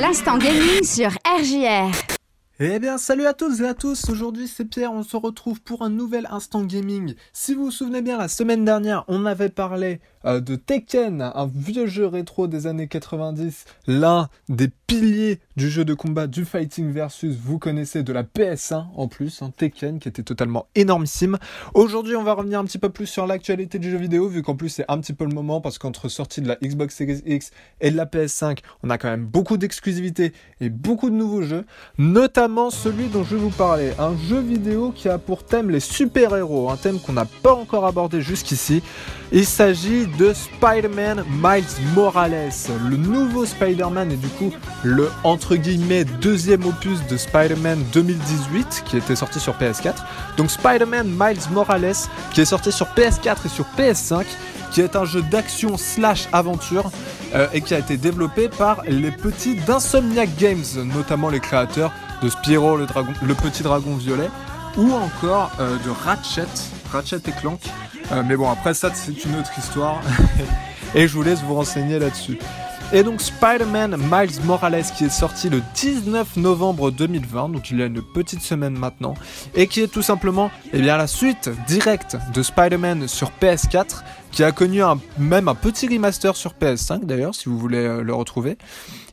L'instant gaming sur RJR. Eh bien, salut à tous et à tous. Aujourd'hui, c'est Pierre. On se retrouve pour un nouvel instant gaming. Si vous vous souvenez bien, la semaine dernière, on avait parlé euh, de Tekken, un vieux jeu rétro des années 90, l'un des piliers du jeu de combat du Fighting Versus, vous connaissez de la PS1 en plus, un Tekken qui était totalement énormissime. Aujourd'hui on va revenir un petit peu plus sur l'actualité du jeu vidéo, vu qu'en plus c'est un petit peu le moment, parce qu'entre sortie de la Xbox Series X et de la PS5, on a quand même beaucoup d'exclusivités et beaucoup de nouveaux jeux, notamment celui dont je vais vous parler, un jeu vidéo qui a pour thème les super-héros, un thème qu'on n'a pas encore abordé jusqu'ici. Il s'agit de Spider-Man Miles Morales, le nouveau Spider-Man et du coup le entre guillemets deuxième opus de Spider-Man 2018 qui était sorti sur PS4. Donc Spider-Man Miles Morales qui est sorti sur PS4 et sur PS5 qui est un jeu d'action slash aventure euh, et qui a été développé par les petits d'Insomniac Games, notamment les créateurs de Spyro le, petit dragon violet ou encore euh, de Ratchet, Ratchet et Clank euh, mais bon, après ça, c'est une autre histoire. et je vous laisse vous renseigner là-dessus. Et donc Spider-Man Miles Morales qui est sorti le 19 novembre 2020, donc il y a une petite semaine maintenant, et qui est tout simplement eh bien, la suite directe de Spider-Man sur PS4, qui a connu même un petit remaster sur PS5 d'ailleurs, si vous voulez euh, le retrouver,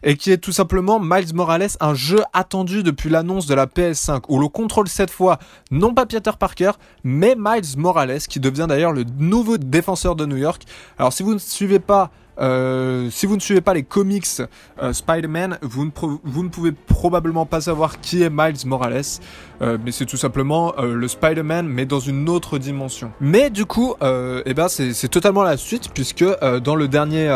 et qui est tout simplement Miles Morales, un jeu attendu depuis l'annonce de la PS5, où l'on contrôle cette fois non pas Peter Parker, mais Miles Morales, qui devient d'ailleurs le nouveau défenseur de New York. Alors si vous ne suivez pas euh, si vous ne suivez pas les comics euh, Spider-Man, vous, ne pouvez probablement pas savoir qui est Miles Morales, euh, mais c'est tout simplement le Spider-Man, mais dans une autre dimension. Mais du coup, eh ben c'est totalement la suite, puisque dans le dernier,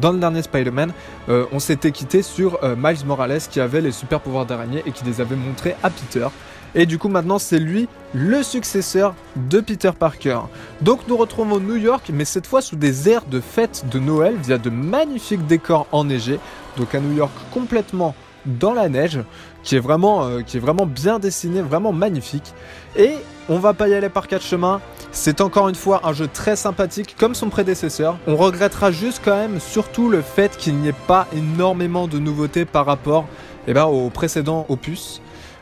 dans le dernier Spider-Man, on s'était quitté sur Miles Morales qui avait les super pouvoirs d'araignée et qui les avait montrés à Peter. Et du coup maintenant c'est lui le successeur de Peter Parker. Donc nous retrouvons New York mais cette fois sous des airs de fête de Noël via de magnifiques décors enneigés. Donc à New York complètement dans la neige qui est vraiment, euh, qui est vraiment bien dessiné, vraiment magnifique. Et on va pas y aller par quatre chemins. C'est encore une fois un jeu très sympathique comme son prédécesseur. On regrettera juste quand même surtout le fait qu'il n'y ait pas énormément de nouveautés par rapport eh ben, au précédent opus.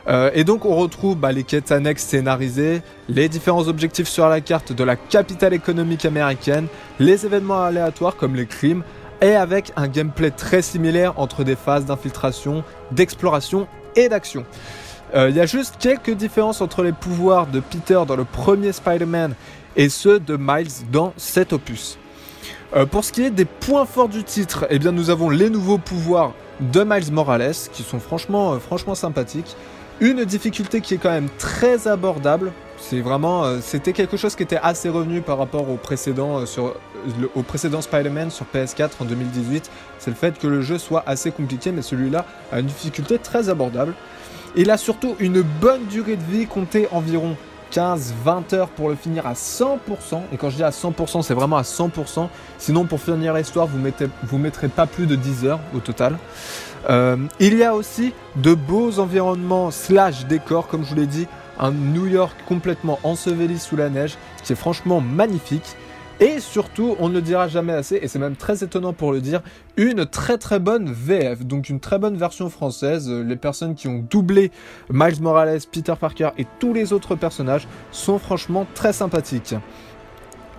Euh, et donc on retrouve bah, les quêtes annexes scénarisées, les différents objectifs sur la carte de la capitale économique américaine, les événements aléatoires comme les crimes, et avec un gameplay très similaire entre des phases d'infiltration, d'exploration et d'action. Euh, il y a juste quelques différences entre les pouvoirs de Peter dans le premier Spider-Man et ceux de Miles dans cet opus. Euh, pour ce qui est des points forts du titre, eh nous avons les nouveaux pouvoirs de Miles Morales qui sont franchement, franchement sympathiques. Une difficulté qui est quand même très abordable. C'est vraiment, euh, c'était quelque chose qui était assez revenu par rapport au précédent, euh, sur, au précédent Spider-Man sur PS4 en 2018. C'est le fait que le jeu soit assez compliqué, mais celui-là a une difficulté très abordable. Il a surtout une bonne durée de vie, comptée environ 15-20 heures pour le finir à 100%. Et quand je dis à 100%, c'est vraiment à 100%. Sinon, pour finir l'histoire, vous ne vous mettrez pas plus de 10 heures au total. Euh, il y a aussi de beaux environnements slash décors, comme je vous l'ai dit, un New York complètement enseveli sous la neige, qui est franchement magnifique. Et surtout, on ne le dira jamais assez, et c'est même très étonnant pour le dire, une très très bonne VF, donc une très bonne version française. Les personnes qui ont doublé Miles Morales, Peter Parker et tous les autres personnages sont franchement très sympathiques.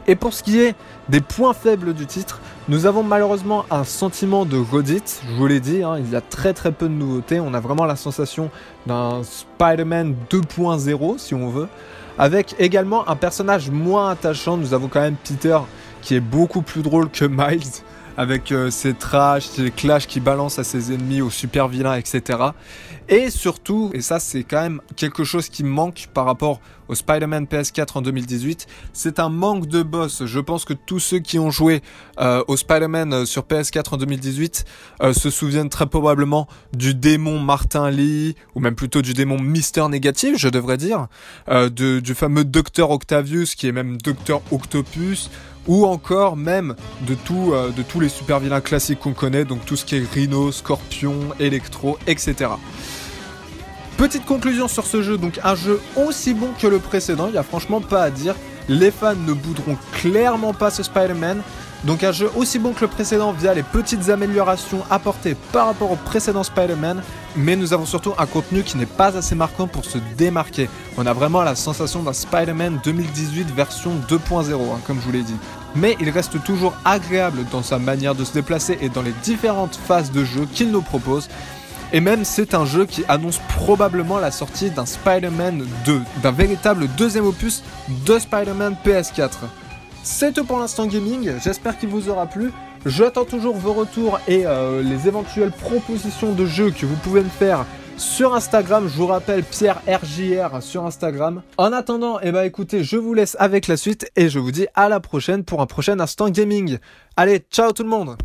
Et pour ce qui est des points faibles du titre, nous avons malheureusement un sentiment de redite, je vous l'ai dit, hein, il y a très très peu de nouveautés, on a vraiment la sensation d'un Spider-Man 2.0 si on veut, avec également un personnage moins attachant, nous avons quand même Peter qui est beaucoup plus drôle que Miles, avec euh, ses trash, ses clashs qui balancent à ses ennemis, aux super vilains, etc. Et surtout, et ça c'est quand même quelque chose qui manque par rapport au Spider-Man PS4 en 2018, c'est un manque de boss. Je pense que tous ceux qui ont joué euh, au Spider-Man euh, sur PS4 en 2018 se souviennent très probablement du démon Martin Lee, ou même plutôt du démon Mister Négatif, je devrais dire, du fameux Docteur Octavius qui est même Docteur Octopus, ou encore même euh, de tous les super vilains classiques qu'on connaît, donc tout ce qui est Rhino, Scorpion, Electro, etc. Petite conclusion sur ce jeu, donc un jeu aussi bon que le précédent, il n'y a franchement pas à dire. Les fans ne boudront clairement pas ce Spider-Man. Donc un jeu aussi bon que le précédent via les petites améliorations apportées par rapport au précédent Spider-Man, mais nous avons surtout un contenu qui n'est pas assez marquant pour se démarquer. On a vraiment la sensation d'un Spider-Man 2018 version 2.0, hein, comme je vous l'ai dit. Mais il reste toujours agréable dans sa manière de se déplacer et dans les différentes phases de jeu qu'il nous propose. Et même c'est un jeu qui annonce probablement la sortie d'un Spider-Man 2, d'un véritable deuxième opus de Spider-Man PS4. C'est tout pour l'instant gaming, j'espère qu'il vous aura plu. J'attends toujours vos retours et euh, les éventuelles propositions de jeux que vous pouvez me faire sur Instagram. Je vous rappelle Pierre RJR sur Instagram. En attendant, eh ben écoutez, je vous laisse avec la suite et je vous dis à la prochaine pour un prochain instant gaming. Allez, ciao tout le monde